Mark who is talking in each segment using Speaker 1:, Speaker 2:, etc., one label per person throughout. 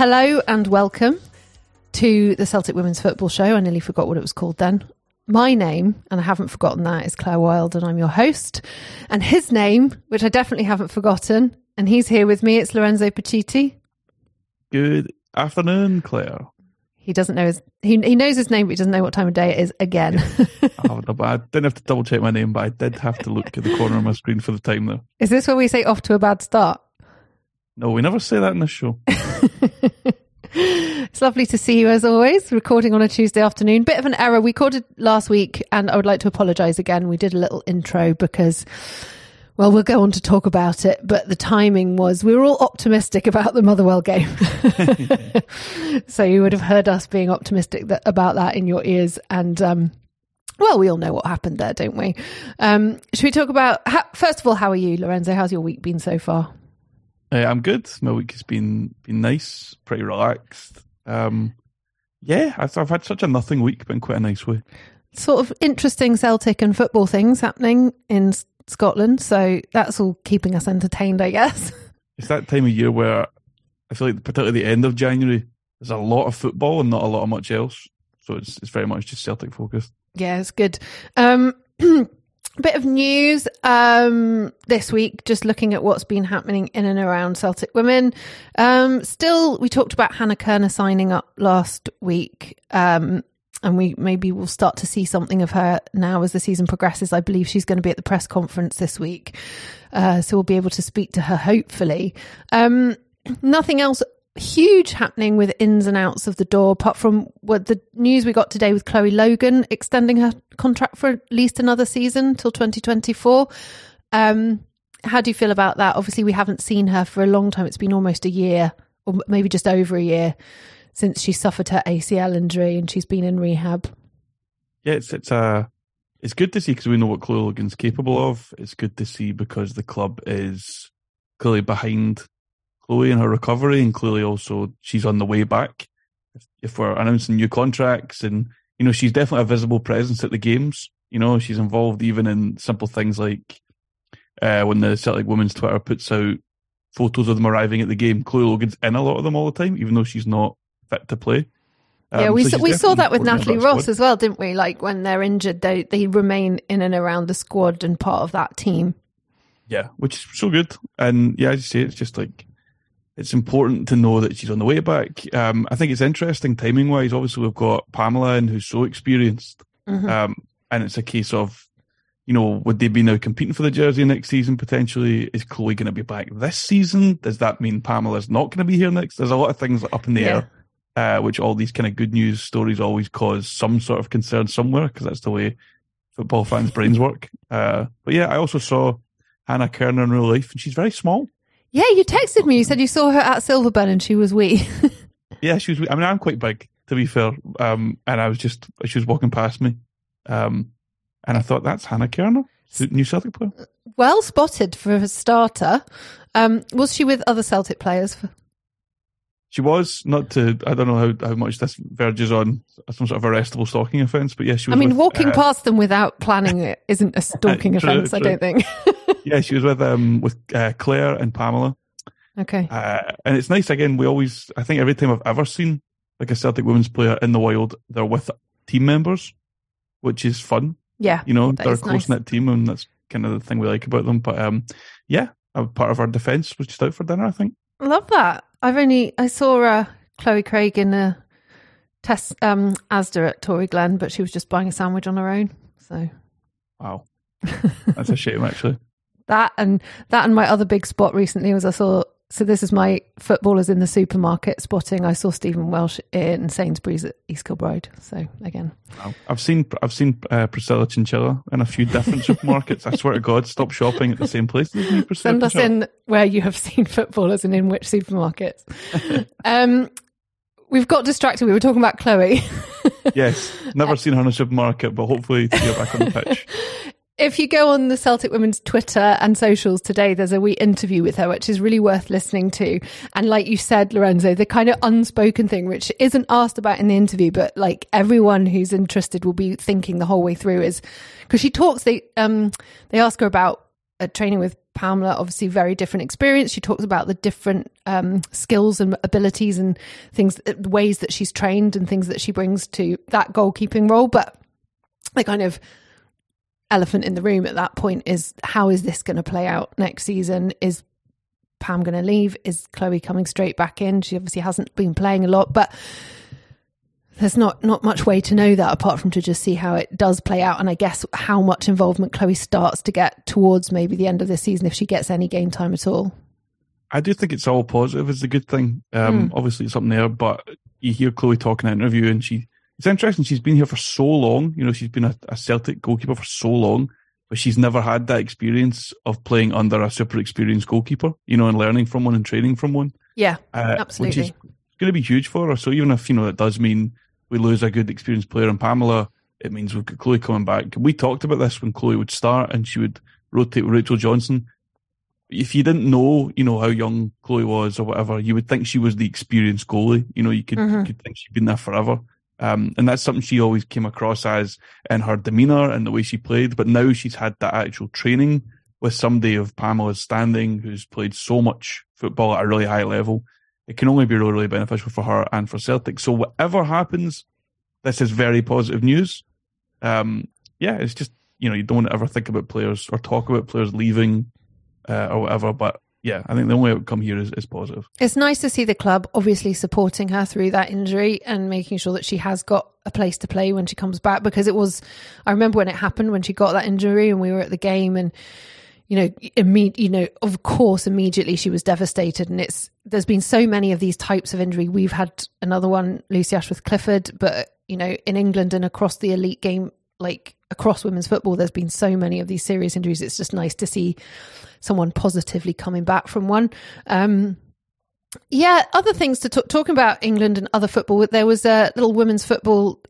Speaker 1: Hello and welcome to the Celtic Women's Football Show. I nearly forgot what it was called then. My name, and I haven't forgotten that, is Clare Wilde, and I'm your host. And his name, which I definitely haven't forgotten, and he's here with me, it's Lorenzo Pacitti.
Speaker 2: Good afternoon, Clare.
Speaker 1: He doesn't know his he, he knows his name, but he doesn't know what time of day it is again.
Speaker 2: I, I didn't have to double check my name, but I did have to look at the corner of my screen for the time though.
Speaker 1: is this where we say off to a bad start?
Speaker 2: No, we never say that in this show.
Speaker 1: It's lovely to see you as always, recording on a Tuesday afternoon. Bit of an error. We recorded last week, and I would like to apologise again. We did a little intro because, well, we'll go on to talk about it, but the timing was we were all optimistic about the Motherwell game. so you would have heard us being optimistic that, about that in your ears. And, um, well, we all know what happened there, don't we? Um, should we talk about, how, first of all, how are you, Lorenzo? How's your week been so far?
Speaker 2: Uh, I'm good. My week has been been nice, pretty relaxed. Um, yeah, I've, I've had such a nothing week, but in quite a nice way.
Speaker 1: sort of interesting Celtic and football things happening in Scotland. So that's all keeping us entertained, I guess.
Speaker 2: It's that time of year where I feel like, particularly the end of January, there's a lot of football and not a lot of much else. So it's it's very much just Celtic focused.
Speaker 1: yeah, it's good. Um, bit of news um, this week, just looking at what's been happening in and around Celtic women. Um, still, we talked about Hannah Kerner signing up last week. Um, and we maybe will start to see something of her now as the season progresses. I believe she's going to be at the press conference this week, uh, so we'll be able to speak to her hopefully. Um, nothing else huge happening with ins and outs of the door, apart from what the news we got today with Chloe Logan extending her contract for at least another season till 2024. Um, how do you feel about that? Obviously, we haven't seen her for a long time. It's been almost a year, or maybe just over a year, since she suffered her ACL injury and she's been in rehab.
Speaker 2: Yeah, it's it's uh, it's good to see because we know what Chloe Logan's capable of. It's good to see because the club is clearly behind Chloe in her recovery, and clearly also she's on the way back. If, if we're announcing new contracts, and you know she's definitely a visible presence at the games. You know she's involved even in simple things like uh, when the Celtic Women's Twitter puts out photos of them arriving at the game. Chloe Logan's in a lot of them all the time, even though she's not fit to play.
Speaker 1: yeah,
Speaker 2: Um,
Speaker 1: we
Speaker 2: so
Speaker 1: saw, we saw that with Natalie Ross as well, didn't we? Like when they're injured, they they remain in and around the squad and part of that team.
Speaker 2: Yeah, which is so good. And yeah, as you say, it's just like it's important to know that she's on the way back. Um, I think it's interesting timing wise. Obviously, we've got Pamela in who's so experienced,
Speaker 1: Mhm.
Speaker 2: um, and it's a case of you know would they be now competing for the jersey next season potentially? Is Chloe going to be back this season? Does that mean Pamela's not going to be here next? There's a lot of things up in the
Speaker 1: Yeah.
Speaker 2: air, uh, which all these kind of good news stories always cause some sort of concern somewhere because that's the way football fans' brains work. Uh, but yeah, I also saw Hannah Kerner in real life, and she's very small.
Speaker 1: Yeah, you texted me. You said you saw her at Silverburn and she was wee.
Speaker 2: Yeah, she was. I mean, I'm quite big, to be fair. Um, and I was just she was walking past me, um, and I thought that's Hannah Kerner, new Celtic player.
Speaker 1: well spotted for a starter. Um, was she with other Celtic players?
Speaker 2: For- She was not to. I don't know how, how much this verges on some sort of arrestable stalking offence, but yeah, she was.
Speaker 1: I mean,
Speaker 2: with,
Speaker 1: walking
Speaker 2: uh,
Speaker 1: past them without planning it isn't a stalking
Speaker 2: True,
Speaker 1: offence. I don't think.
Speaker 2: Yeah, she was with um with uh, Claire and Pamela,
Speaker 1: okay.
Speaker 2: uh, and it's nice. Again, we always. I think every time I've ever seen like a Celtic women's player in the wild, they're with team members, which is fun.
Speaker 1: Yeah.
Speaker 2: you know they're a close knit team, and that's kind of the thing we like about them. But um, yeah, a part of our defence was just out for dinner. I think.
Speaker 1: Love that. I've only I saw uh, Chloe Craig in a test um, Asda at Toryglen, but she was just buying a sandwich on her own. So
Speaker 2: Wow, that's a shame actually.
Speaker 1: That and that and my other big spot recently was I saw. So this is my footballers in the supermarket spotting. I saw Stephen Welsh in Sainsbury's at East Kilbride. So again,
Speaker 2: I've seen I've seen uh, Priscilla Chinchilla in a few different supermarkets. I swear to God, stop shopping at the same place. Priscilla
Speaker 1: send us in where you have seen footballers and in which supermarkets. um, we've got distracted. We were talking about Chloe.
Speaker 2: Yes, never seen her in a supermarket, but hopefully to her back on the pitch.
Speaker 1: if you go on the Celtic Women's Twitter and socials today, there's a wee interview with her, which is really worth listening to. And like you said, Lorenzo, the kind of unspoken thing, which isn't asked about in the interview, but like everyone who's interested will be thinking the whole way through is because she talks, they, um, they ask her about training with Pamela, obviously very different experience. She talks about the different um, skills and abilities and things, uh, ways that she's trained and things that she brings to that goalkeeping role. But the kind of elephant in the room at that point is how is this going to play out next season? Is Pam going to leave? Is Chloe coming straight back in? She obviously hasn't been playing a lot, but there's not not much way to know that apart from to just see how it does play out and i guess how much involvement chloe starts to get towards maybe the end of the season if she gets any game time at all
Speaker 2: i do think it's all positive it's a good thing um, mm. obviously it's something there but you hear chloe talking in an interview and she it's interesting she's been here for so long you know she's been a, a celtic goalkeeper for so long but she's never had that experience of playing under a super experienced goalkeeper you know and learning from one and training from one
Speaker 1: yeah uh, absolutely
Speaker 2: which is going to be huge for her so even if you know it does mean we lose a good experienced player in Pamela, it means we've got Chloe coming back. We talked about this when Chloe would start and she would rotate with Rachel Johnson. If you didn't know, you know, how young Chloe was or whatever, you would think she was the experienced goalie. You know, you could, mm-hmm. you could think she'd been there forever. Um, and that's something she always came across as in her demeanour and the way she played. But now she's had that actual training with somebody of Pamela's standing who's played so much football at a really high level it can only be really, really beneficial for her and for Celtic. So whatever happens, this is very positive news. Um, yeah, it's just you know you don't ever think about players or talk about players leaving uh, or whatever, but yeah, I think the only outcome here is, is positive.
Speaker 1: It's nice to see the club obviously supporting her through that injury and making sure that she has got a place to play when she comes back because it was, I remember when it happened when she got that injury and we were at the game and you know, imme- you know, of course, immediately she was devastated. And it's, there's been so many of these types of injury. We've had another one, Lucy Ashworth Clifford, but, you know, in England and across the elite game, like across women's football, there's been so many of these serious injuries. It's just nice to see someone positively coming back from one. Um, yeah, other things to talk talking about England and other football. There was a little women's football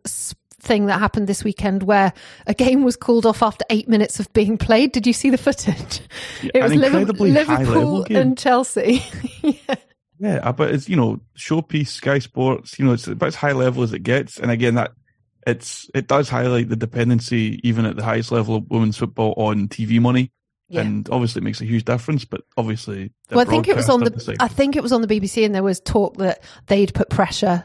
Speaker 1: thing that happened this weekend where a game was called off after eight minutes of being played. Did you see the footage?
Speaker 2: It was Liverpool,
Speaker 1: Liverpool and Chelsea.
Speaker 2: yeah. Yeah, but it's you know showpiece Sky Sports. You know it's about as high level as it gets, and again that it's it does highlight the dependency even at the highest level of women's football on TV money. Yeah. And obviously, it makes a huge difference. But obviously,
Speaker 1: well, I think it was on the. I think it was on the BBC, and there was talk that they'd put pressure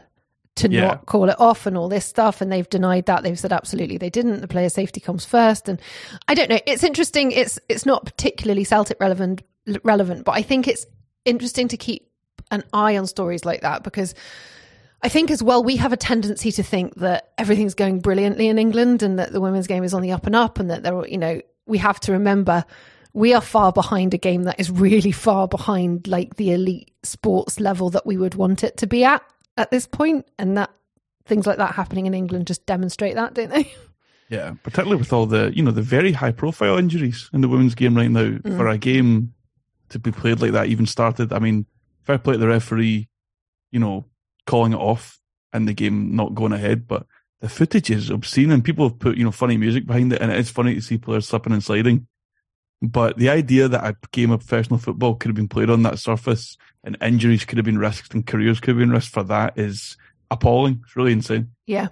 Speaker 1: to yeah. not call it off and all this stuff and they've denied that they've said absolutely they didn't the player safety comes first and i don't know it's interesting it's it's not particularly celtic relevant relevant but i think it's interesting to keep an eye on stories like that because I think as well, we have a tendency to think that everything's going brilliantly in England and that the women's game is on the up and up and that there, you know, we have to remember we are far behind a game that is really far behind like the elite sports level that we would want it to be at at this point, and that things like that happening in England just demonstrate that, don't they?
Speaker 2: Yeah, particularly with all the you know the very high profile injuries in the women's game right now. Mm. For a game to be played like that, even started. I mean, fair play to the referee, you know, calling it off and the game not going ahead, but the footage is obscene and people have put you know funny music behind it, and it is funny to see players slipping and sliding. But the idea that a game of professional football could have been played on that surface and injuries could have been risked and careers could have been risked for that is appalling. It's really insane.
Speaker 1: Yeah.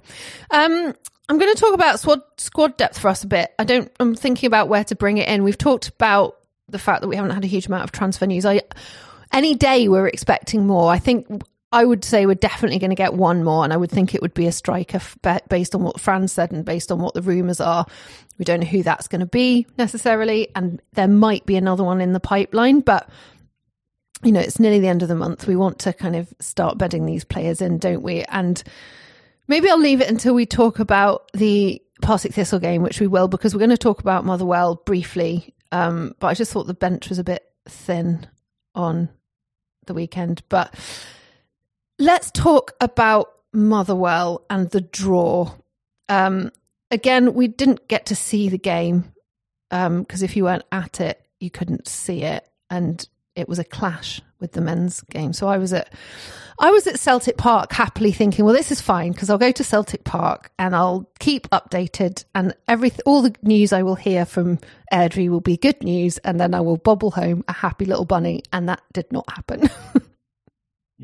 Speaker 1: Um, I'm going to talk about squad, squad depth for us a bit. I don't, I'm thinking about where to bring it in. We've talked about the fact that we haven't had a huge amount of transfer news. I, any day we're expecting more. I think I would say we're definitely going to get one more, and I would think it would be a striker based on what Fran said and based on what the rumours are. We don't know who that's going to be necessarily, and there might be another one in the pipeline, but you know, it's nearly the end of the month. We want to kind of start bedding these players in, don't we? And maybe I'll leave it until we talk about the Partick Thistle game, which we will, because we're going to talk about Motherwell briefly. Um, but I just thought the bench was a bit thin on the weekend. But Let's talk about Motherwell and the draw. Um, again, we didn't get to see the game because um, if you weren't at it, you couldn't see it, and it was a clash with the men's game. So I was at I was at Celtic Park happily thinking, well, this is fine because I'll go to Celtic Park and I'll keep updated, and every all the news I will hear from Airdrie will be good news, and then I will bobble home a happy little bunny, and that did not happen.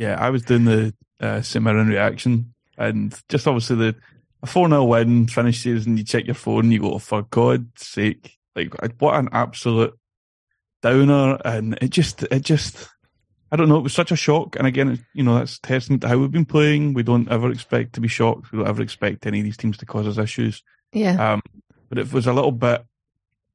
Speaker 2: Yeah, I was doing the uh, St Mirren reaction, and just obviously the a 4 0 win, finish series, and you check your phone, and you go, for God's sake, like, what an absolute downer, and it just it just I don't know. It was such a shock, and again, you know, that's testament to how we've been playing. We don't ever expect to be shocked. We don't ever expect any of these teams to cause us issues.
Speaker 1: Yeah.
Speaker 2: Um, but it was a little bit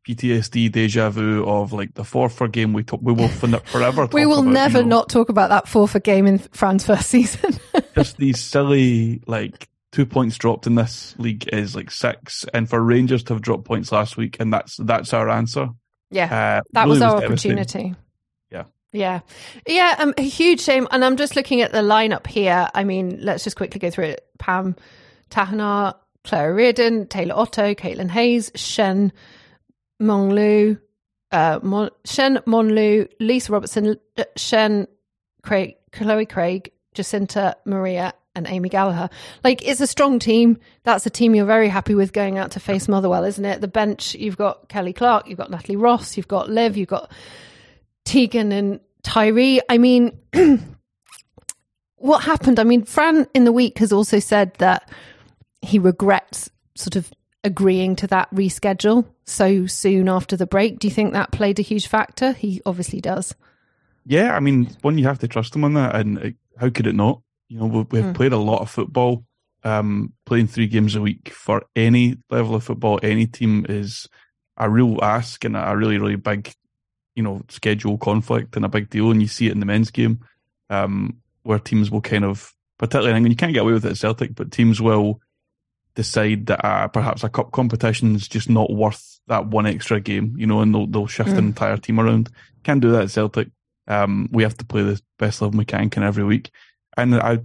Speaker 2: PTSD, deja vu of like the Forfar game. We talk, we will forever.
Speaker 1: we will
Speaker 2: about,
Speaker 1: never
Speaker 2: you know,
Speaker 1: not talk about that Forfar game in Fran's first season.
Speaker 2: just these silly like two points dropped in this league is like six, and for Rangers to have dropped points last week, and that's that's our answer.
Speaker 1: yeah.
Speaker 2: Uh,
Speaker 1: that
Speaker 2: really
Speaker 1: was our opportunity.
Speaker 2: Yeah.
Speaker 1: Yeah. Yeah. Um, a huge shame. And I'm just looking at the lineup here. I mean, let's just quickly go through it. Pam Tajonar, Claire Reardon, Taylor Otto, Caitlin Hayes, Shen Monglu, uh, Mon- Shen Monlu, Lisa Robertson, uh, Shen Craig, Chloe Craig, Jacynta Maria, and Amy Gallagher. Like, it's a strong team. That's a team you're very happy with going out to face Motherwell, isn't it? The bench, you've got Kelly Clark, you've got Natalie Ross, you've got Liv, you've got Tegan and Tyree. I mean, what happened? I mean, Fran in the week has also said that he regrets sort of agreeing to that reschedule so soon after the break. Do you think that played a huge factor? He obviously does.
Speaker 2: Yeah, I mean, one you have to trust him on that, and uh, how could it not? You know, we- we've
Speaker 1: Mm.
Speaker 2: played a lot of football. Um, playing three games a week for any level of football, any team is a real ask and a really, really big, you know, schedule conflict and a big deal. And you see it in the men's game, um, where teams will kind of, particularly in England, you can't get away with it at Celtic, but teams will decide that uh, perhaps a cup competition is just not worth that one extra game, you know, and they'll, they'll shift
Speaker 1: Mm.
Speaker 2: an entire team around. Can't do that at Celtic. Um, we have to play the best eleven we can, of every week, and I,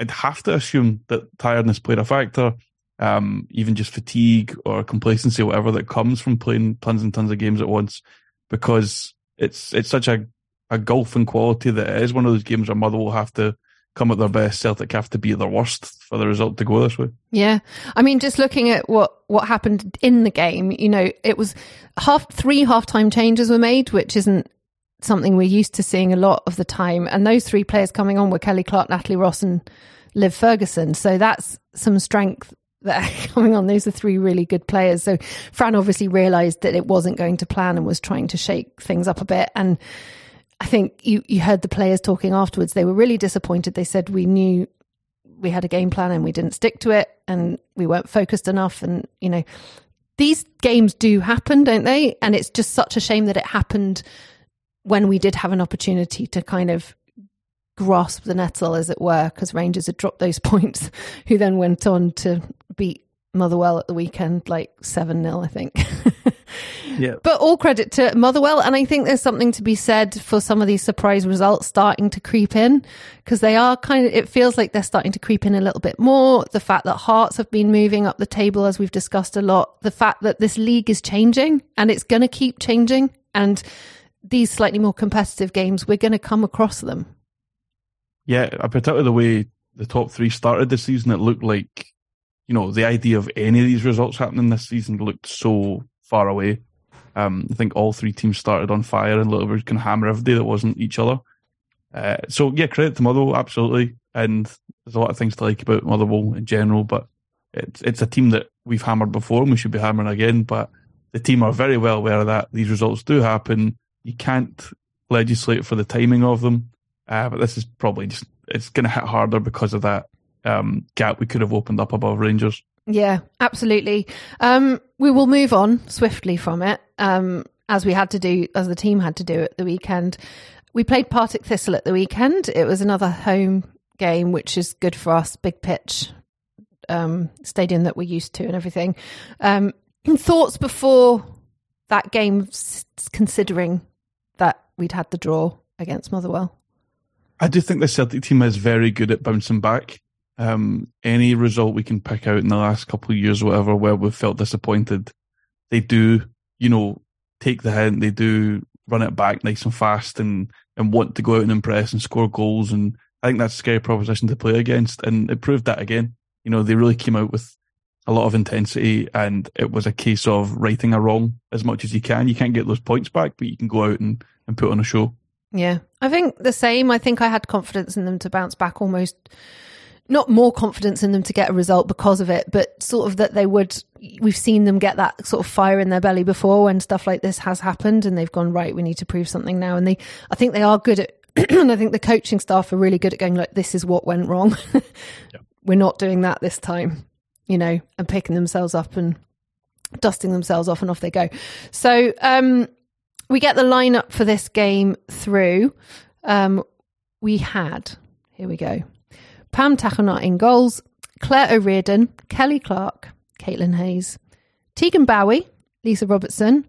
Speaker 2: I'd have to assume that tiredness played a factor, um, even just fatigue or complacency, or whatever that comes from playing tons and tons of games at once, because it's it's such a a golfing quality that it is one of those games where Motherwell have to come at their best, Celtic have to be at their worst for the result to go this way.
Speaker 1: Yeah. I mean, just looking at what, what happened in the game, you know, it was half three half-time changes were made, which isn't something we're used to seeing a lot of the time. And those three players coming on were Kelly Clark, Natalie Ross, and Liv Ferguson. So that's some strength that are coming on. Those are three really good players. So Fran obviously realised that it wasn't going to plan and was trying to shake things up a bit. And I think you, you heard the players talking afterwards. They were really disappointed. They said we knew we had a game plan and we didn't stick to it and we weren't focused enough. And, you know, these games do happen, don't they? And it's just such a shame that it happened when we did have an opportunity to kind of grasp the nettle, as it were, because Rangers had dropped those points, who then went on to beat Motherwell at the weekend, like 7 0, I think.
Speaker 2: Yeah.
Speaker 1: But all credit to Motherwell. And I think there's something to be said for some of these surprise results starting to creep in because they are kind of, it feels like they're starting to creep in a little bit more. The fact that Hearts have been moving up the table, as we've discussed a lot, the fact that this league is changing and it's going to keep changing. And these slightly more competitive games, we're going to come across them.
Speaker 2: Yeah, particularly the way the top three started this season, it looked like, you know, the idea of any of these results happening this season looked so far away. Um, I think all three teams started on fire and Littlebury can hammer every day that wasn't each other. Uh, so yeah, credit to Motherwell, absolutely. And there's a lot of things to like about Motherwell in general, but it's it's a team that we've hammered before and we should be hammering again. But the team are very well aware that. These results do happen. You can't legislate for the timing of them. Uh, but this is probably just it's going to hit harder because of that um, gap we could have opened up above Rangers.
Speaker 1: Yeah, absolutely. Um, we will move on swiftly from it, um, as we had to do, as the team had to do at the weekend. We played Partick Thistle at the weekend. It was another home game, which is good for us. Big pitch, um, stadium that we're used to, and everything. Um, thoughts before that game, considering that we'd had the draw against Motherwell.
Speaker 2: I do think the Celtic team is very good at bouncing back. Um, any result we can pick out in the last couple of years, whatever, where we've felt disappointed, they do, you know, take the hint. They do run it back nice and fast, and and want to go out and impress and score goals. And I think that's a scary proposition to play against, and it proved that again. You know, they really came out with a lot of intensity, and it was a case of righting a wrong as much as you can. You can't get those points back, but you can go out and, and put on a show.
Speaker 1: Yeah, I think the same. I think I had confidence in them to bounce back almost not more confidence in them to get a result because of it, but sort of that they would. We've seen them get that sort of fire in their belly before when stuff like this has happened, and they've gone right. We need to prove something now, and they. I think they are good at. and I think the coaching staff are really good at going like, "This is what went wrong. We're not doing that this time," you know, and picking themselves up and dusting themselves off, and off they go. So um, we get the lineup for this game through. Um, we had here we go. Pam Tajonar in goals, Claire O'Riordan, Kelly Clark, Caitlin Hayes, Tegan Bowie, Lisa Robertson,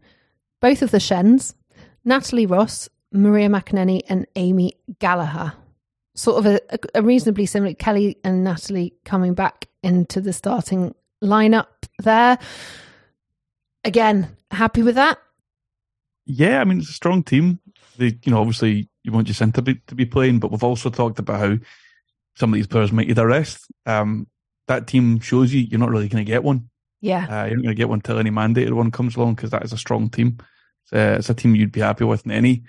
Speaker 1: both of the Shens, Natalie Ross, Maria McAneny, and Amy Gallagher. Sort of a, a, reasonably similar Kelly and Natalie coming back into the starting lineup there. Again, happy with that?
Speaker 2: Yeah, I mean it's a strong team. They, you know, obviously you want your centre to be playing, but we've also talked about how some of these players might need a rest. Um, that team shows you you're not really going to get one.
Speaker 1: Yeah.
Speaker 2: Uh, you're not going to get one till any mandated one comes along because that is a strong team. It's, uh, it's, a team you'd be happy with in any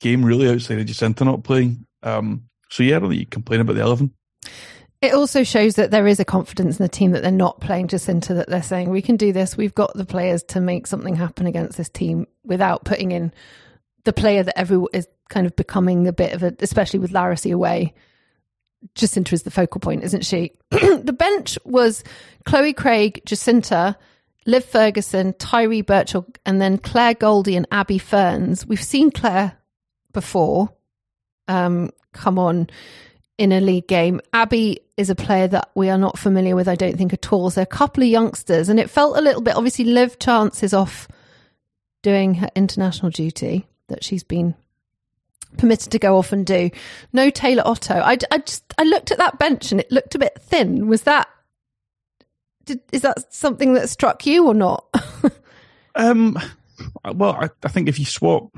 Speaker 2: game, really, outside of Jacynta not playing. Um, so, yeah, I don't think you complain about the 11.
Speaker 1: It also shows that there is a confidence in the team that they're not playing Jacynta, that they're saying, we can do this. We've got the players to make something happen against this team without putting in the player that everyone is kind of becoming a bit of a, especially with Larisey away Jacynta is the focal point, isn't she? the bench was Chloe Craig, Jacynta, Liv Ferguson, Tyree Birchall, and then Claire Goldie and Abby Ferns. We've seen Claire before um, come on in a league game. Abby is a player that we are not familiar with, I don't think, at all. So a couple of youngsters, and it felt a little bit obviously Liv Chance is off doing her international duty that she's been permitted to go off and do. No Taylor Otto. I, I just I looked at that bench and it looked a bit thin. Was that did, is that something that struck you or not?
Speaker 2: um, well, I, I, think if you swap,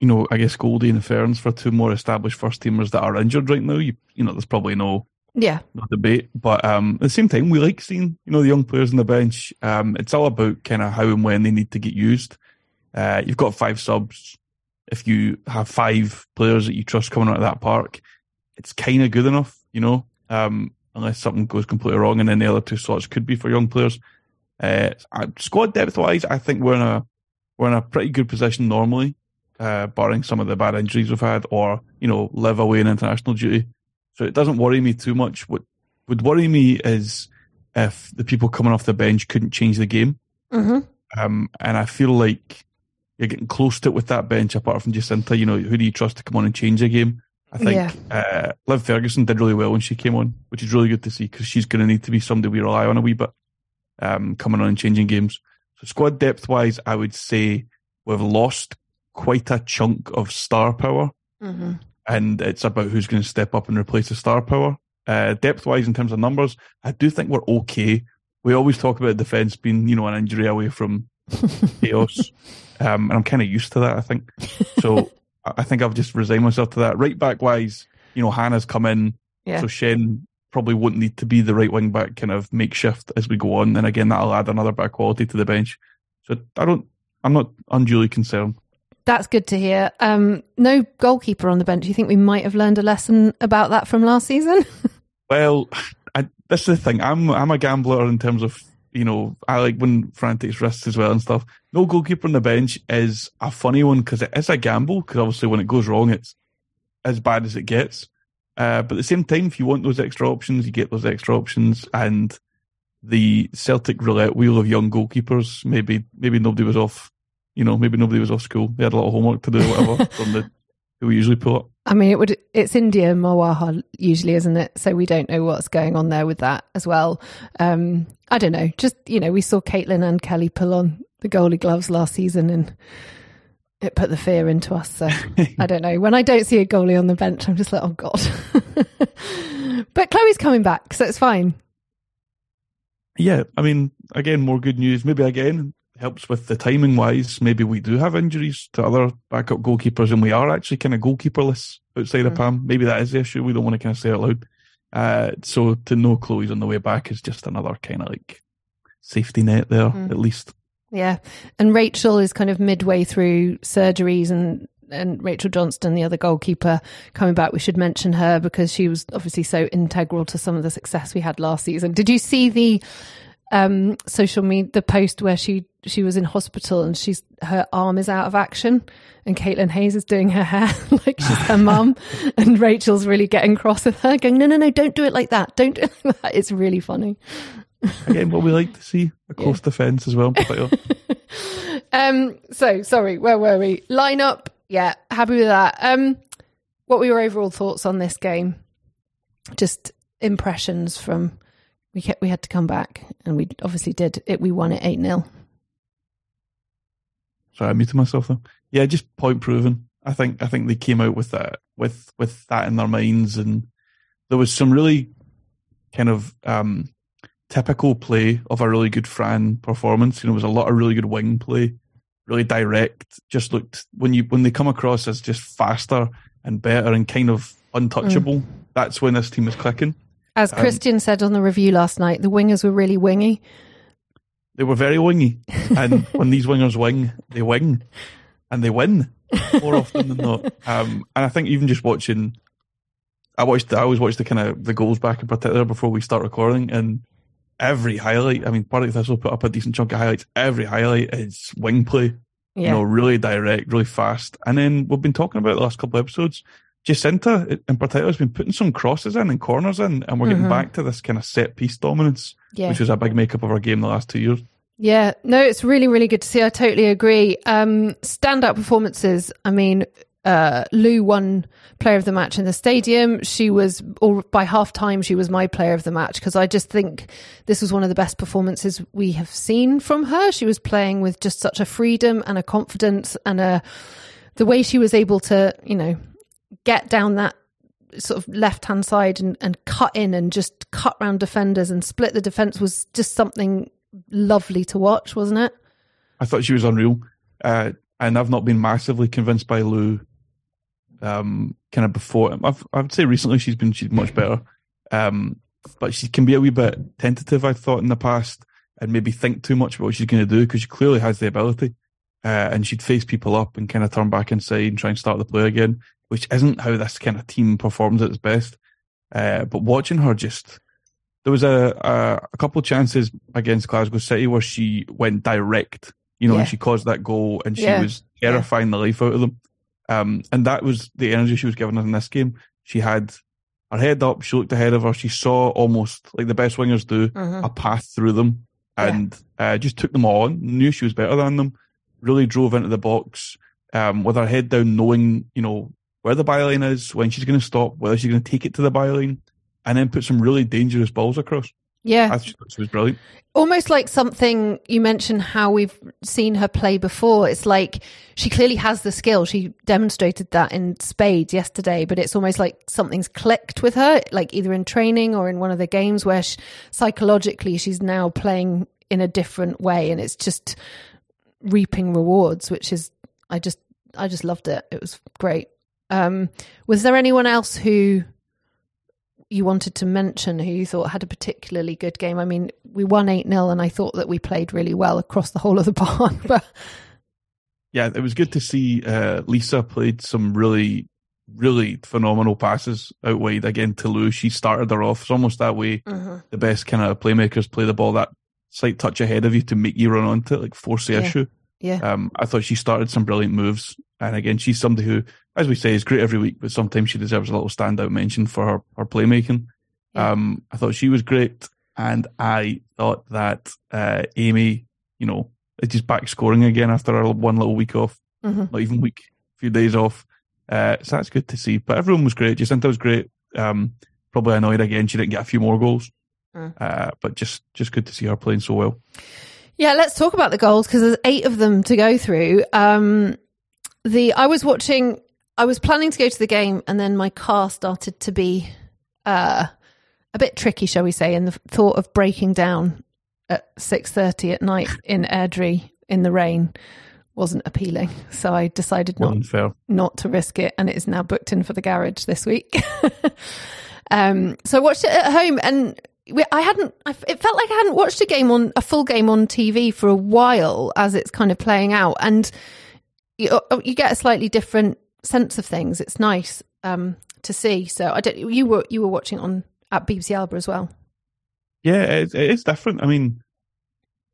Speaker 2: you know, I guess Goldie and Ferns for two more established first teamers that are injured right now, you you know, there's probably no
Speaker 1: yeah
Speaker 2: no debate. But um, at the same time, we like seeing you know the young players on the bench. Um, it's all about kind of how and when they need to get used. Uh, you've got five subs if you have five players that you trust coming out of that park, it's kind of good enough, you know, um, unless something goes completely wrong, and then the other two slots could be for young players. Uh, squad depth wise, I think we're in a we're in a pretty good position normally, uh, barring some of the bad injuries we've had, or you know, Liv away in international duty. So it doesn't worry me too much. What would worry me is if the people coming off the bench couldn't change the game.
Speaker 1: Mm-hmm.
Speaker 2: Um, and I feel like you're getting close to it with that bench, apart from Jacynta. You know, who do you trust to come on and change a game? I think yeah. uh, Liv Ferguson did really well when she came on, which is really good to see because she's going to need to be somebody we rely on a wee bit um, coming on and changing games. So squad depth wise, I would say we've lost quite a chunk of star power,
Speaker 1: mm-hmm.
Speaker 2: and it's about who's going to step up and replace the star power. Uh, depth wise, in terms of numbers, I do think we're okay. We always talk about defence being, you know, an injury away from chaos. Um, and I'm kind of used to that, I think. So I think I've just resigned myself to that. Right back wise, you know, Hannah's come in. Yeah. So Shen probably won't need to be the right wing back kind of makeshift as we go on. And again, that'll add another bit of quality to the bench. So I don't, I'm not unduly concerned.
Speaker 1: That's good to hear. Um, no goalkeeper on the bench. You think we might have learned a lesson about that from last season?
Speaker 2: well, I, that's the thing. I'm I'm a gambler in terms of you know, I like when Fran takes risks as well and stuff. No goalkeeper on the bench is a funny one because it is a gamble. Because obviously, when it goes wrong, it's as bad as it gets. Uh, but at the same time, if you want those extra options, you get those extra options. And the Celtic roulette wheel of young goalkeepers, maybe maybe nobody was off. You know, maybe nobody was off school. They had a lot of homework to do, whatever, from the we usually pull up.
Speaker 1: I mean, it would. It's India Marwaha usually, isn't it? So we don't know what's going on there with that as well. Um, I don't know. Just you know, we saw Caitlin and Kelly pull on the goalie gloves last season, and it put the fear into us. So I don't know. When I don't see a goalie on the bench, I'm just like, oh god. but Chloe's coming back, so it's fine.
Speaker 2: Yeah, I mean, again, more good news. Maybe again, helps with the timing wise. Maybe we do have injuries to other backup goalkeepers, and we are actually kind of goalkeeperless outside mm. of Pam. Maybe that is the issue. We don't want to kind of say it loud. Uh, so to know Chloe's on the way back is just another kind of like safety net there, mm. at least.
Speaker 1: Yeah, and Rachel is kind of midway through surgeries and and Rachel Johnston, the other goalkeeper, coming back. We should mention her because she was obviously so integral to some of the success we had last season. Did you see the um, social media the post where she she was in hospital and she's her arm is out of action and Caitlin Hayes is doing her hair like she's her mum and Rachel's really getting cross with her going no no no don't do it like that. Don't do it like that. It's really funny.
Speaker 2: Again what we like to see a close yeah. defence as well
Speaker 1: um so sorry where were we? Line up. Yeah happy with that. Um what were your overall thoughts on this game? Just impressions from we kept, we had to come back, and we obviously did. It we won it eight 0
Speaker 2: Sorry, I muted myself though. Yeah, just point proven. I think I think they came out with that with with that in their minds, and there was some really kind of um, typical play of a really good Fran performance. You know, it was a lot of really good wing play, really direct. Just looked when you when they come across as just faster and better and kind of untouchable. Mm. That's when this team is clicking.
Speaker 1: As um, Christian said on the review last night, the wingers were really wingy.
Speaker 2: They were very wingy. And when these wingers wing, they wing and they win more often than not. Um, and I think even just watching, I watched, I always watch the kind of the goals back in particular before we start recording. And every highlight, I mean, Partick Thistle put up a decent chunk of highlights. Every highlight is wing play. Yeah. You know, really direct, really fast. And then we've been talking about the last couple of episodes Jacynta in particular has been putting some crosses in and corners in, and we're getting mm-hmm. back to this kind of set piece dominance, yeah. which was a big makeup of our game the last two years.
Speaker 1: Yeah, no, it's really, really good to see. I totally agree. Um, standout performances. I mean, uh, Lou won player of the match in the stadium. She was, or by half time, she was my player of the match because I just think this was one of the best performances we have seen from her. She was playing with just such a freedom and a confidence and a, the way she was able to, you know, get down that sort of left hand side and, and cut in and just cut round defenders and split the defence was just something lovely to watch, wasn't it?
Speaker 2: I thought she was unreal. Uh, and I've not been massively convinced by Lou um, kind of before. I've, I would say recently she's been she's much better. Um, but she can be a wee bit tentative, I thought, in the past, and maybe think too much about what she's going to do because she clearly has the ability. Uh, and she'd face people up and kind of turn back inside and try and start the play again which isn't how this kind of team performs at its best. Uh, but watching her just, there was a, a, a couple of chances against Glasgow City where she went direct, you know, yeah. and she caused that goal and she yeah. was terrifying yeah. the life out of them. Um, and that was the energy she was giving us in this game. She had her head up, she looked ahead of her, she saw almost like the best wingers do mm-hmm. a path through them and uh, just took them on, knew she was better than them, really drove into the box um, with her head down, knowing, you know, where the byline is, when she's going to stop, whether she's going to take it to the byline, and then put some really dangerous balls across.
Speaker 1: Yeah.
Speaker 2: I thought she was brilliant.
Speaker 1: Almost like something you mentioned how we've seen her play before. It's like she clearly has the skill. She demonstrated that in Spades yesterday, but it's almost like something's clicked with her, like either in training or in one of the games where she, psychologically she's now playing in a different way and it's just reaping rewards, which is, I just, I just loved it. It was great. Um, was there anyone else who you wanted to mention who you thought had a particularly good game? I mean, we won 8 0, and I thought that we played really well across the whole of the barn. but
Speaker 2: yeah, it was good to see uh, Lisa played some really, really phenomenal passes out wide again to Lou. She started her off. It's almost that way. Mm-hmm. The best kind of playmakers play the ball that slight touch ahead of you to make you run onto it, like force the
Speaker 1: yeah.
Speaker 2: issue.
Speaker 1: Yeah.
Speaker 2: Um, I thought she started some brilliant moves. And again, she's somebody who, as we say, is great every week, but sometimes she deserves a little standout mention for her, her playmaking. Um, I thought she was great. And I thought that uh, Amy, you know, is just back scoring again after her one little week off, mm-hmm. not even week, a few days off. Uh, so that's good to see. But everyone was great. Jacynta was great. Um, probably annoyed again she didn't get a few more goals. Mm. Uh, but just just good to see her playing so well.
Speaker 1: Yeah, let's talk about the goals because there's eight of them to go through. Um, the I was watching. I was planning to go to the game, and then my car started to be uh, a bit tricky, shall we say? And the thought of breaking down at six thirty at night in Airdrie in the rain wasn't appealing. So I decided not not to risk it, and it is now booked in for the garage this week. um, so I watched it at home, and I hadn't. It felt like I hadn't watched a game on a full game on TV for a while as it's kind of playing out, and you, uh, you get a slightly different sense of things. It's nice um, to see. So I don't. You were you were watching on at BBC Alba as well.
Speaker 2: Yeah, it, it is different. I mean,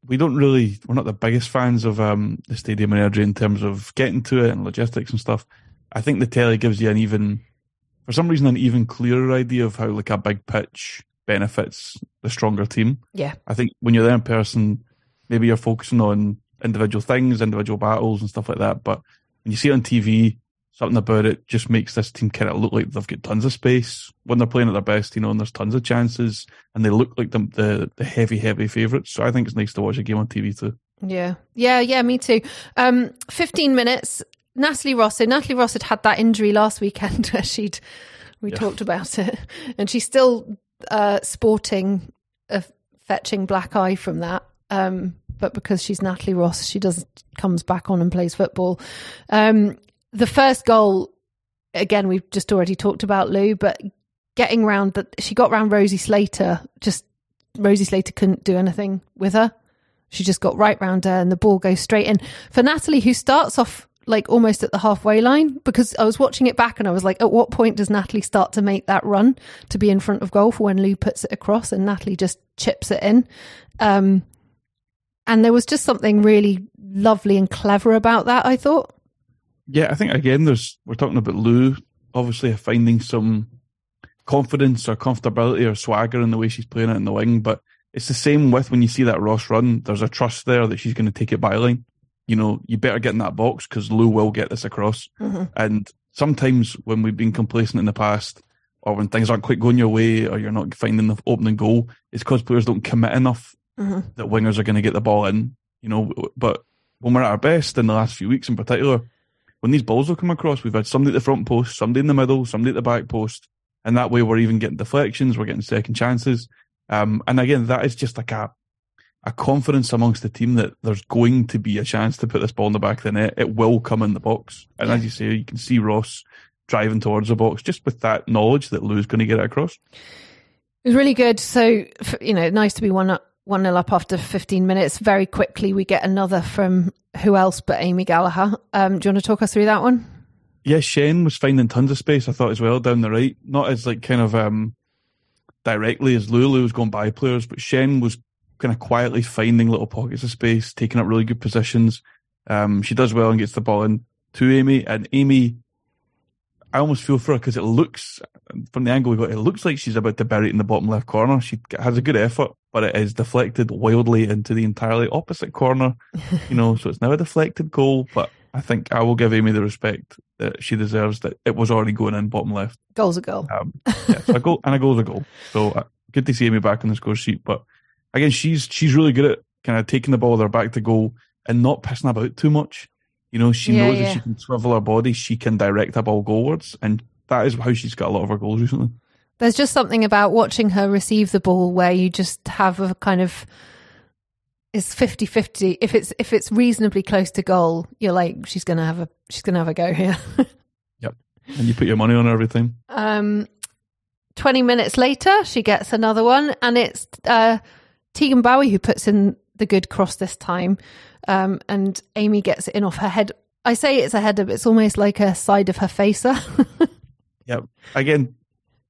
Speaker 2: we don't really we're not the biggest fans of um, the stadium in Airdrie in terms of getting to it and logistics and stuff. I think the telly gives you an even, for some reason, an even clearer idea of how like a big pitch benefits the stronger team.
Speaker 1: Yeah,
Speaker 2: I think when you're there in person, maybe you're focusing on individual things, individual battles and stuff like that. But when you see it on TV, something about it just makes this team kind of look like they've got tons of space when they're playing at their best, you know, and there's tons of chances, and they look like the the, the heavy, heavy favourites. So I think it's nice to watch a game on TV too.
Speaker 1: Yeah, yeah, yeah. Me too. Um, Fifteen minutes. Natalie Ross. So Natalie Ross had had that injury last weekend where she'd we yeah. talked about it, and she's still uh, sporting a fetching black eye from that. Um, but because she's Natalie Ross, she does comes back on and plays football. Um, the first goal, again, we've just already talked about Lou, but getting round that she got round Rosie Slater, just Rosie Slater couldn't do anything with her. She just got right round her and the ball goes straight in. For Natalie, who starts off like almost at the halfway line, because I was watching it back and I was like, at what point does Natalie start to make that run to be in front of goal for when Lou puts it across and Natalie just chips it in? Um, and there was just something really lovely and clever about that, I thought
Speaker 2: yeah, I think again, there's we're talking about Lou obviously finding some confidence or comfortability or swagger in the way she's playing it in the wing, but it's the same with when you see that Ross run. There's a trust there that she's going to take it by line. You know, you better get in that box because Lou will get this across. Mm-hmm. And sometimes when we've been complacent in the past, or when things aren't quite going your way, or you're not finding the opening goal, it's because players don't commit enough mm-hmm. that wingers are going to get the ball in. You know, but when we're at our best in the last few weeks in particular, when these balls have come across, we've had somebody at the front post, somebody in the middle, somebody at the back post, and that way we're even getting deflections, we're getting second chances. Um, and again, that is just like a a confidence amongst the team that there's going to be a chance to put this ball in the back of the net. It will come in the box, and yeah. as you say, you can see Ross driving towards the box just with that knowledge that Lou's going to get it across.
Speaker 1: It was really good. So you know, nice to be one up, one nil up after 15 minutes. Very quickly, we get another from who else but Amy Gallagher. Um, do you want to talk us through that one?
Speaker 2: Yeah, Shen was finding tons of space, I thought, as well, down the right. Not as like kind of um, directly as Lulu was going by players, but Shen was kind of quietly finding little pockets of space, taking up really good positions. Um, she does well and gets the ball in to Amy, and Amy, I almost feel for her because it looks from the angle we got, it looks like she's about to bury it in the bottom left corner. She has a good effort, but it is deflected wildly into the entirely opposite corner. you know, so it's now a deflected goal. But I think I will give Amy the respect that she deserves. That it was already going in bottom left.
Speaker 1: Goal's a goal.
Speaker 2: Um, yeah, so a goal and a goal's a goal. So uh, good to see Amy back on the score sheet. But again, she's she's really good at kind of taking the ball there back to goal and not pissing about too much. You know, she yeah, knows yeah. if she can swivel her body, she can direct a ball goalwards, and that is how she's got a lot of her goals recently.
Speaker 1: There's just something about watching her receive the ball where you just have a kind of it's 50-50 if it's if it's reasonably close to goal you're like she's gonna have a she's gonna have a go here
Speaker 2: yep and you put your money on everything
Speaker 1: um 20 minutes later she gets another one and it's uh tegan bowie who puts in the good cross this time um and amy gets it in off her head i say it's a header but it's almost like a side of her facer
Speaker 2: yep again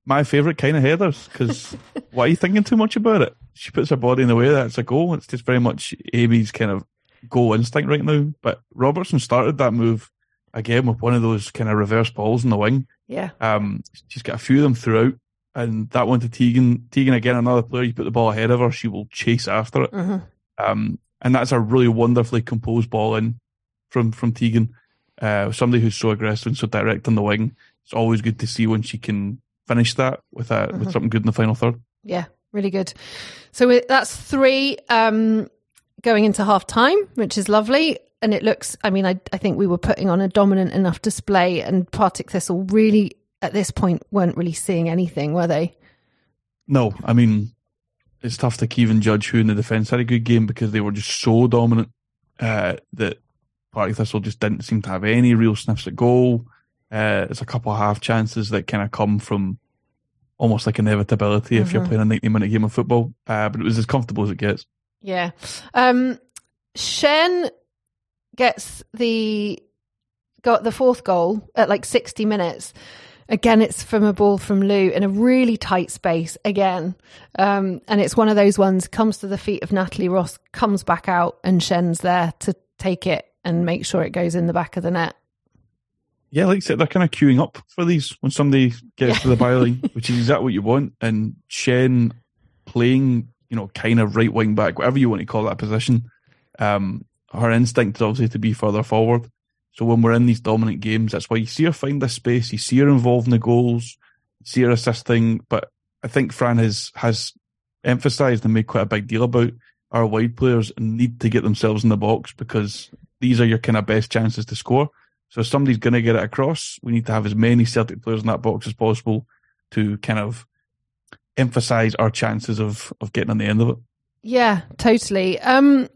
Speaker 2: my favourite kind of headers because why are you thinking too much about it? She puts her body in the way that's a goal. It's just very much Amy's kind of goal instinct right now. But Robertson started that move again with one of those kind of reverse balls in the wing.
Speaker 1: Yeah.
Speaker 2: Um, she's got a few of them throughout, and that one to Tegan. Tegan again, another player. You put the ball ahead of her, she will chase after it. Mm-hmm. Um, and that's a really wonderfully composed ball in from from Tegan. Uh, somebody who's so aggressive and so direct on the wing. It's always good to see when she can finish that with a, mm-hmm. with something good in the final third.
Speaker 1: Yeah, really good. So that's three um, going into half time, which is lovely. And it looks, I mean, I, I think we were putting on a dominant enough display, and Partick Thistle really, at this point, weren't really seeing anything, were they?
Speaker 2: No, I mean, it's tough to even judge who in the defence had a good game because they were just so dominant uh, that Partick Thistle just didn't seem to have any real sniffs at goal. Uh, there's a couple of half chances that kind of come from almost like inevitability mm-hmm. if you're mm-hmm. playing a 90 minute game of football. Uh, but it was as comfortable as it gets.
Speaker 1: Yeah. Um, Shen gets the got the fourth goal at like 60 minutes. Again, it's from a ball from Lou in a really tight space again. Um, and it's one of those ones comes to the feet of Natalie Ross, comes back out, and Shen's there to take it and make sure it goes in the back of the net.
Speaker 2: Yeah, like I said, they're kind of queuing up for these when somebody gets yeah. to the byline, which is exactly what you want. And Shen playing, you know, kind of right wing back, whatever you want to call that position. Um, her instinct is obviously to be further forward. So when we're in these dominant games, that's why you see her find this space, you see her involved in the goals, see her assisting. But I think Fran has has emphasised and made quite a big deal about our wide players need to get themselves in the box because these are your kind of best chances to score. So if somebody's going to get it across, we need to have as many Celtic players in that box as possible to kind of emphasise our chances of of getting on the end of it.
Speaker 1: Yeah, totally. Um,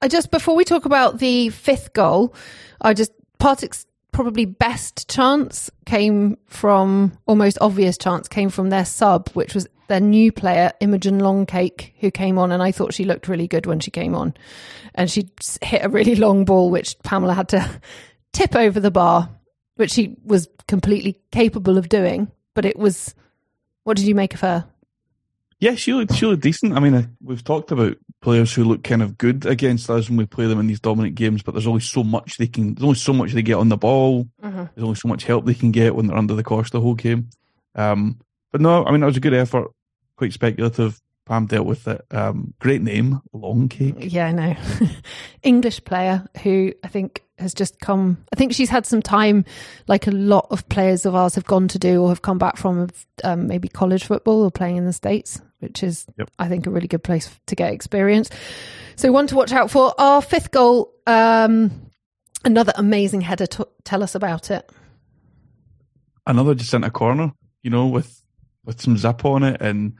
Speaker 1: I just before we talk about the fifth goal, I just Partick's probably best chance came from almost obvious chance came from their sub, which was their new player Imogen Longcake, who came on, and I thought she looked really good when she came on, and she hit a really long ball, which Pamela had to tip over the bar, which she was completely capable of doing. But it was, what did you make of her?
Speaker 2: Yeah, she looked she looked decent. I mean, uh, we've talked about players who look kind of good against us when we play them in these dominant games, but there's only so much they can. There's only so much they get on the ball. Mm-hmm. There's only so much help they can get when they're under the cosh the whole game. Um, but no, I mean, that was a good effort. Quite speculative. Pam dealt with it. Um, great name, Long Cake.
Speaker 1: Yeah, I know. English player who I think has just come. I think she's had some time, like a lot of players of ours have gone to do or have come back from um, maybe college football or playing in the States, which is, yep. I think, a really good place to get experience. So, one to watch out for. Our fifth goal, um, another amazing header. T- tell us about it.
Speaker 2: Another just centre corner, you know, with with some zip on it and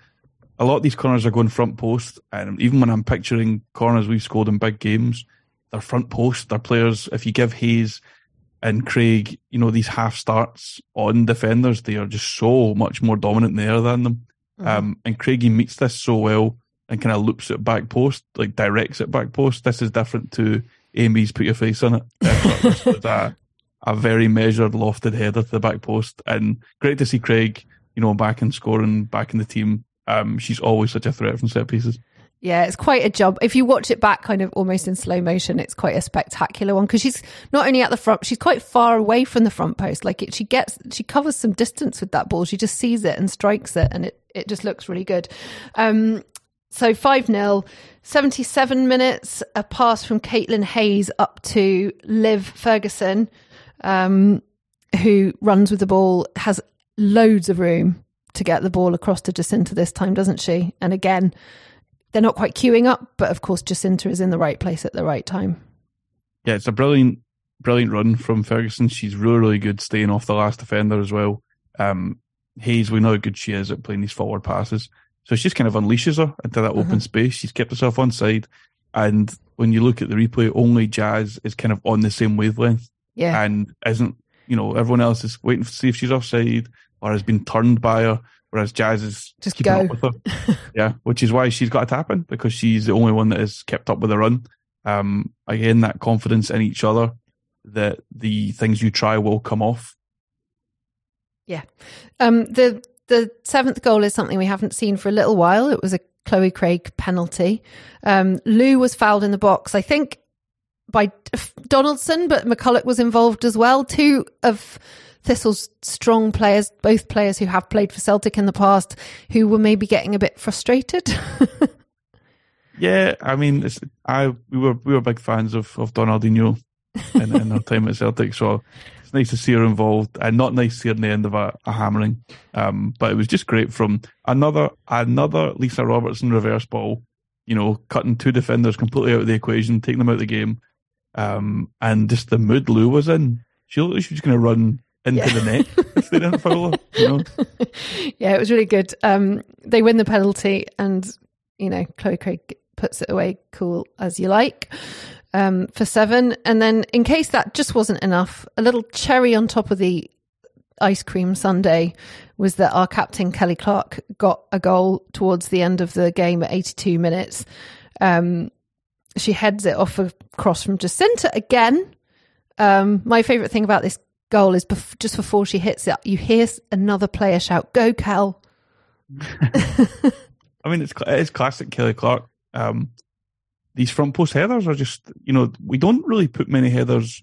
Speaker 2: a lot of these corners are going front post, and even when I'm picturing corners we've scored in big games, they're front post. They're players. If you give Hayes and Craig, you know, these half starts on defenders, they are just so much more dominant there than them. Mm-hmm. Um, and Craigie meets this so well and kind of loops it back post, like directs it back post. This is different to Amy's put your face on it. this was a, a very measured, lofted header to the back post, and great to see Craig, you know, back and scoring, back in the team. Um, she's always such a threat from set pieces.
Speaker 1: Yeah, it's quite a jump. If you watch it back kind of almost in slow motion, it's quite a spectacular one because she's not only at the front, she's quite far away from the front post. Like it, she gets, she covers some distance with that ball. She just sees it and strikes it and it, it just looks really good. Um, so 5 0, 77 minutes, a pass from Caitlin Hayes up to Liv Ferguson, um, who runs with the ball, has loads of room to get the ball across to Jacynta this time, doesn't she? And again, they're not quite queuing up, but of course, Jacynta is in the right place at the right time.
Speaker 2: Yeah, it's a brilliant, brilliant run from Ferguson. She's really, really good staying off the last defender as well. Um, Hayes, we know how good she is at playing these forward passes. So she just kind of unleashes her into that open space. She's kept herself on side. And when you look at the replay, only Jazz is kind of on the same wavelength.
Speaker 1: Yeah.
Speaker 2: And isn't, you know, everyone else is waiting to see if she's offside or has been turned by her, whereas Jazz is
Speaker 1: just keeping go.
Speaker 2: up with her. yeah, which is why she's got tap in because she's the only one that has kept up with the run. Um, again, that confidence in each other that the things you try will come off.
Speaker 1: Yeah. Um, the the seventh goal is something we haven't seen for a little while. It was a Chloe Craig penalty. Um, Lou was fouled in the box, I think, by Donaldson, but McCulloch was involved as well. Two of Thistle's strong players, both players who have played for Celtic in the past, who were maybe getting a bit frustrated.
Speaker 2: yeah, I mean, I we were we were big fans of of Donaldinho in, in our time at Celtic, so it's nice to see her involved, and not nice to see her in the end of a, a hammering. Um, but it was just great from another another Lisa Robertson reverse ball. You know, cutting two defenders completely out of the equation, taking them out of the game, um, and just the mood Lou was in. She looked like she was going to run into yeah. the net if they didn't foul her. You know?
Speaker 1: Yeah, it was really good. Um, they win the penalty, and you know, Chloe Craig puts it away cool as you like um, for seven. And then, in case that just wasn't enough, a little cherry on top of the ice cream sundae was that our captain Kelly Clark got a goal towards the end of the game at 82 minutes. Um, she heads it off across from Jacynta again Um, my favourite thing about this goal is bef- just before she hits it, you hear another player shout, "Go, Cal!"
Speaker 2: I mean, it's it's classic Kelly Clark. Um, these front post headers are just, you know, we don't really put many headers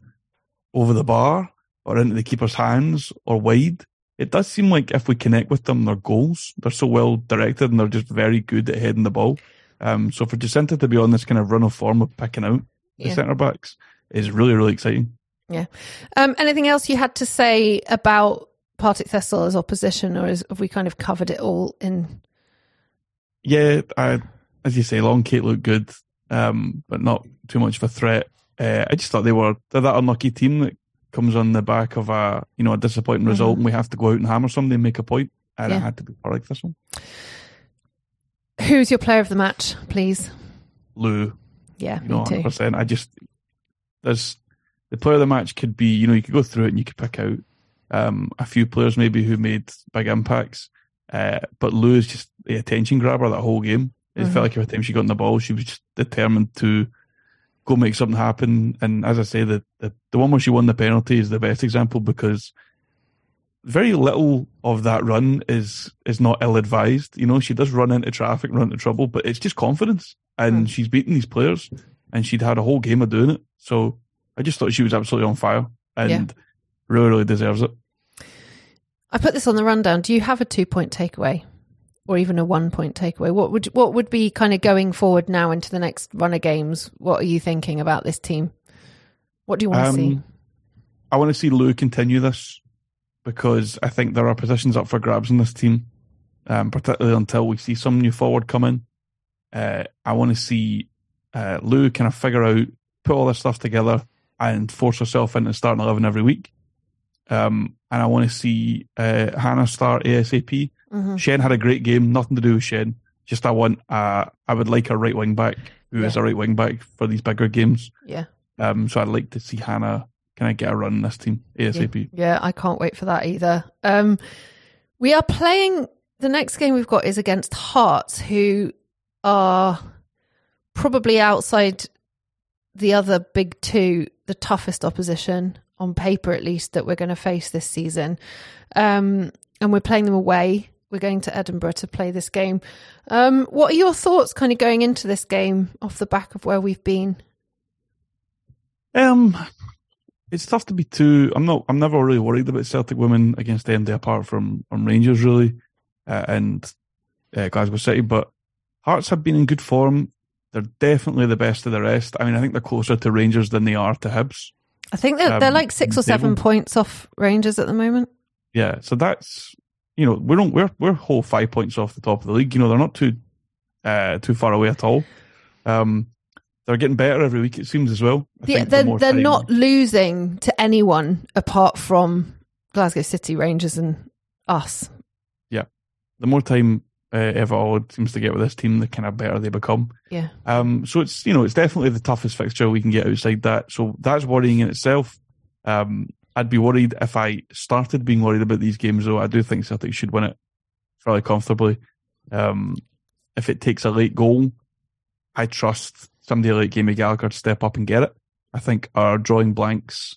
Speaker 2: over the bar or into the keeper's hands or wide. It does seem like if we connect with them, they're goals. They're so well directed and they're just very good at heading the ball. Um, so for Jacynta to be on this kind of run of form of picking out the
Speaker 1: Yeah.
Speaker 2: centre backs is really, really exciting.
Speaker 1: Yeah. Um, anything else you had to say about Partick Thistle as opposition, or is, have we kind of covered it all in?
Speaker 2: Yeah, I, as you say, Longcake looked good, um, but not too much of a threat. Uh, I just thought they were they're that unlucky team that comes on the back of a you know a disappointing result, and we have to go out and hammer somebody and make a point. And
Speaker 1: Yeah.
Speaker 2: it had to be Partick Thistle.
Speaker 1: Who's your player of the match, please?
Speaker 2: Lou,
Speaker 1: Yeah,
Speaker 2: you know,
Speaker 1: me too.
Speaker 2: 100%. I just there's the player of the match could be you know you could go through it and you could pick out um, a few players maybe who made big impacts, uh, but Lou is just the attention grabber that whole game. It
Speaker 1: Mhm.
Speaker 2: felt like every time she got on the ball, she was just determined to go make something happen. And as I say, the, the, the one where she won the penalty is the best example because very little of that run is is not ill advised. You know, she does run into traffic, run into trouble, but it's just confidence. And
Speaker 1: Mm.
Speaker 2: she's beaten these players and she'd had a whole game of doing it. So I just thought she was absolutely on fire and
Speaker 1: Yeah.
Speaker 2: really, really deserves it.
Speaker 1: I put this on the rundown. Do you have a two point takeaway, or even a one point takeaway? What would what would be kind of going forward now into the next run of games? What are you thinking about this team? What do you want to see?
Speaker 2: Um, I want to see Lou continue this because I think there are positions up for grabs in this team, um, particularly until we see some new forward come in. Uh, I want to see uh, Lou kind of figure out, put all this stuff together, and force herself into starting eleven every week. Um, and I want to see uh, Hannah start ASAP.
Speaker 1: Mhm.
Speaker 2: Shen had a great game, nothing to do with Shen. Just I want, uh, I would like a right wing back who is
Speaker 1: Yeah.
Speaker 2: a right wing back for these bigger games.
Speaker 1: Yeah,
Speaker 2: Um, so I'd like to see Hannah kind of get a run in this team ASAP.
Speaker 1: yeah. I can't wait for that either. Um, we are playing. The next game we've got is against Hearts, who are probably outside the other big two, the toughest opposition on paper, at least, that we're going to face this season. Um, and we're playing them away. We're going to Edinburgh to play this game. Um, what are your thoughts kind of going into this game off the back of where we've been?
Speaker 2: Um, it's tough to be too. I'm not. I'm never really worried about Celtic women against MD apart from from Rangers really, uh, and uh, Glasgow City. But Hearts have been in good form. They're definitely the best of the rest. I mean, I think they're closer to Rangers than they are to Hibs.
Speaker 1: I think they're, they're
Speaker 2: Um,
Speaker 1: like six or seven points off Rangers at the moment.
Speaker 2: Yeah, so that's you know we're on, we're we're whole five points off the top of the league. You know they're not too uh, too far away at all. Um, they're getting better every week. It seems as well. I
Speaker 1: Yeah, they're they're not losing to anyone apart from Glasgow City Rangers and us.
Speaker 2: Yeah, the more time uh, Aud seems to get with this team, the kind of better they become.
Speaker 1: Yeah.
Speaker 2: Um, so it's you know it's definitely the toughest fixture we can get outside that. So that's worrying in itself. Um, I'd be worried if I started being worried about these games, though. I do think Celtic should win it fairly comfortably. Um, if it takes a late goal, I trust somebody like Jamie Gallagher to step up and get it. I think our drawing blanks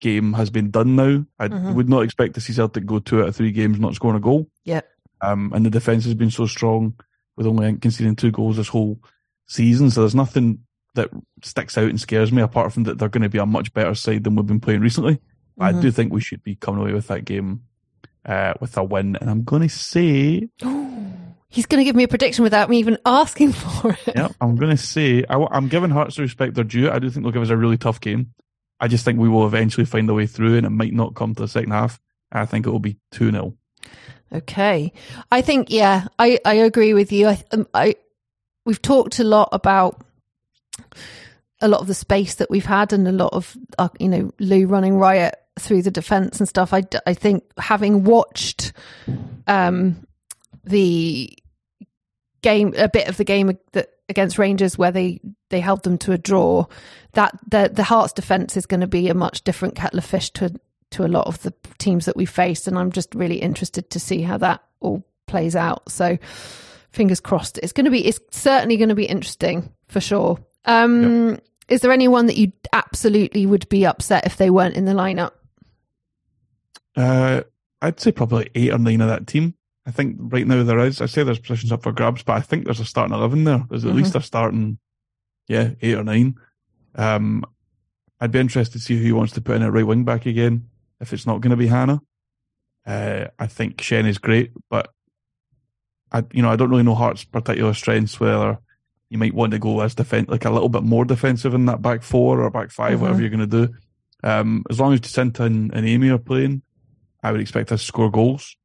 Speaker 2: game has been done now. I
Speaker 1: Mhm.
Speaker 2: would not expect to see Celtic go two out of three games not scoring a goal.
Speaker 1: Yep.
Speaker 2: Um, and the defence has been so strong with only conceding two goals this whole season. So there's nothing that sticks out and scares me apart from that they're going to be a much better side than we've been playing recently. I
Speaker 1: Mhm.
Speaker 2: do think we should be coming away with that game uh, with a win. And I'm going to say,
Speaker 1: He's going to give me a prediction without me even asking for it.
Speaker 2: yeah, I'm going to say, I, am giving Hearts the respect they're due. I do think they'll give us a really tough game. I just think we will eventually find a way through and it might not come to the second half. I think it will be 2 0.
Speaker 1: Okay. I think, yeah, I, I agree with you. I, um, I, we've talked a lot about a lot of the space that we've had and a lot of, uh, you know, Lou running riot through the defense and stuff. I, I think having watched um, the game, a bit of the game that against Rangers where they, they held them to a draw, that the, the Hearts defense is going to be a much different kettle of fish to to a lot of the teams that we faced, and I'm just really interested to see how that all plays out. So, fingers crossed. It's going to be. It's certainly going to be interesting for sure. Um, is there anyone that you absolutely would be upset if they weren't in the lineup?
Speaker 2: Uh, I'd say probably eight or nine of that team. I think right now there is. I say there's positions up for grabs, but I think there's a starting eleven there. There's at mm-hmm. least a starting, yeah, eight or nine. Um, I'd be interested to see who he wants to put in at right wing back again. If it's not going to be Hannah, uh, I think Shen is great, but I, you know, I don't really know Hart's particular strengths. Whether you might want to go as defense, like a little bit more defensive in that back four or back 5 mm-hmm. whatever you're going to do. Um, as long as Jacynta and, and Amy are playing, I would expect us to score goals.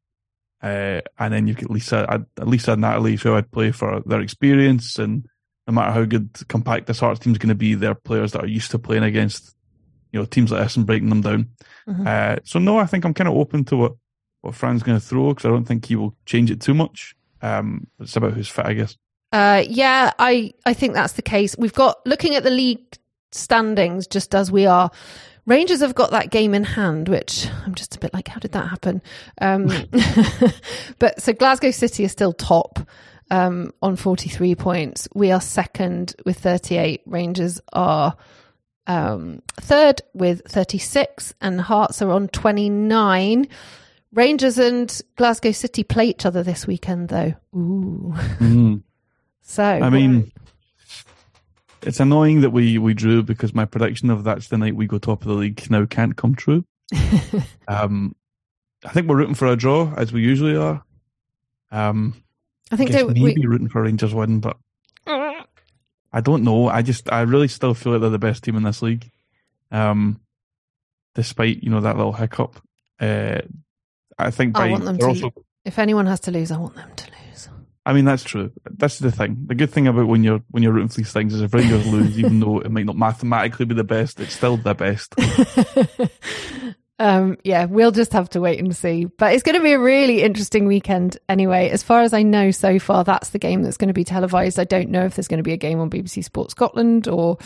Speaker 2: Uh, and then you've got Lisa, Lisa and Natalie, who I'd play for their experience. And no matter how good compact this Hearts team's going to be, they're players that are used to playing against, you know, teams like this and breaking them down. Mm-hmm. Uh, so no, I think I'm kind of open to what, what Fran's going to throw because I don't think he will change it too much. Um, it's about who's fit, I guess.
Speaker 1: Uh, yeah, I, I think that's the case. We've got, looking at the league standings, just as we are, Rangers have got that game in hand, which I'm just a bit like, how did that happen? Um, but so Glasgow City is still top um, on 43 points. We are second with 38. Rangers are um, third with 36, and Hearts are on 29. Rangers and Glasgow City play each other this weekend, though. Ooh. Mm. so,
Speaker 2: I mean, it's annoying that we we drew because my prediction of that's the night we go top of the league now can't come true. um, I think we're rooting for a draw as we usually are. Um,
Speaker 1: I think
Speaker 2: I maybe we... rooting for Rangers win, but I don't know. I just I really still feel like they're the best team in this league. Um, despite you know that little hiccup, uh, I think
Speaker 1: by, I want them to. Also... If anyone has to lose, I want them to lose.
Speaker 2: I mean, that's true. That's the thing. The good thing about when you're when you're rooting for these things is if Rangers lose, even though it might not mathematically be the best, it's still the best.
Speaker 1: um, yeah, we'll just have to wait and see. But it's going to be a really interesting weekend anyway. As far as I know so far, that's the game that's going to be televised. I don't know if there's going to be a game on BBC Sports Scotland or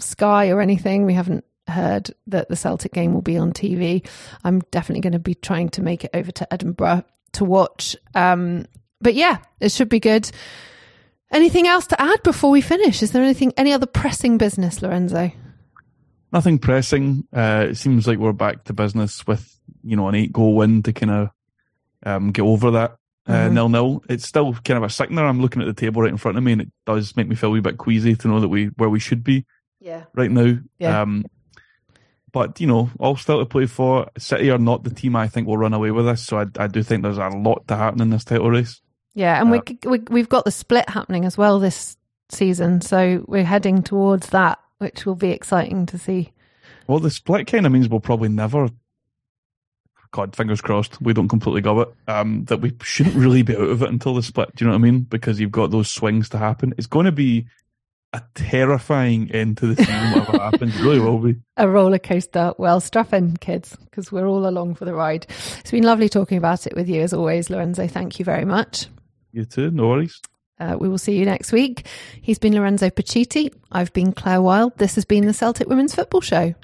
Speaker 1: Sky or anything. We haven't heard that the Celtic game will be on TV. I'm definitely going to be trying to make it over to Edinburgh to watch. Um, but yeah, it should be good. Anything else to add before we finish? Is there anything, any other pressing business, Lorenzo?
Speaker 2: Nothing pressing. Uh, it seems like we're back to business with you know an eight goal win to kind of um, get over that uh, mm-hmm. nil nil. It's still kind of a sickener. I'm looking at the table right in front of me, and it does make me feel a wee bit queasy to know that we where we should be.
Speaker 1: Yeah.
Speaker 2: Right now. Yeah. Um, but you know, all still to play for. City are not the team I think will run away with this. So I, I do think there's a lot to happen in this title race.
Speaker 1: Yeah, and uh, we, we we've got the split happening as well this season, so we're heading towards that, which will be exciting to see.
Speaker 2: Well, the split kind of means we'll probably never. God, fingers crossed, we don't completely go it. Um, that we shouldn't really be out of it until the split. Do you know what I mean? Because you've got those swings to happen. It's going to be a terrifying end to the season, whatever happens. It really will be.
Speaker 1: A roller coaster. Well, strap in, kids, because we're all along for the ride. It's been lovely talking about it with you as always, Lorenzo. Thank you very much.
Speaker 2: You too, no worries.
Speaker 1: Uh, we will see you next week. He's been Lorenzo Pacitti. I've been Clare Wilde. This has been the Celtic Women's Football Show.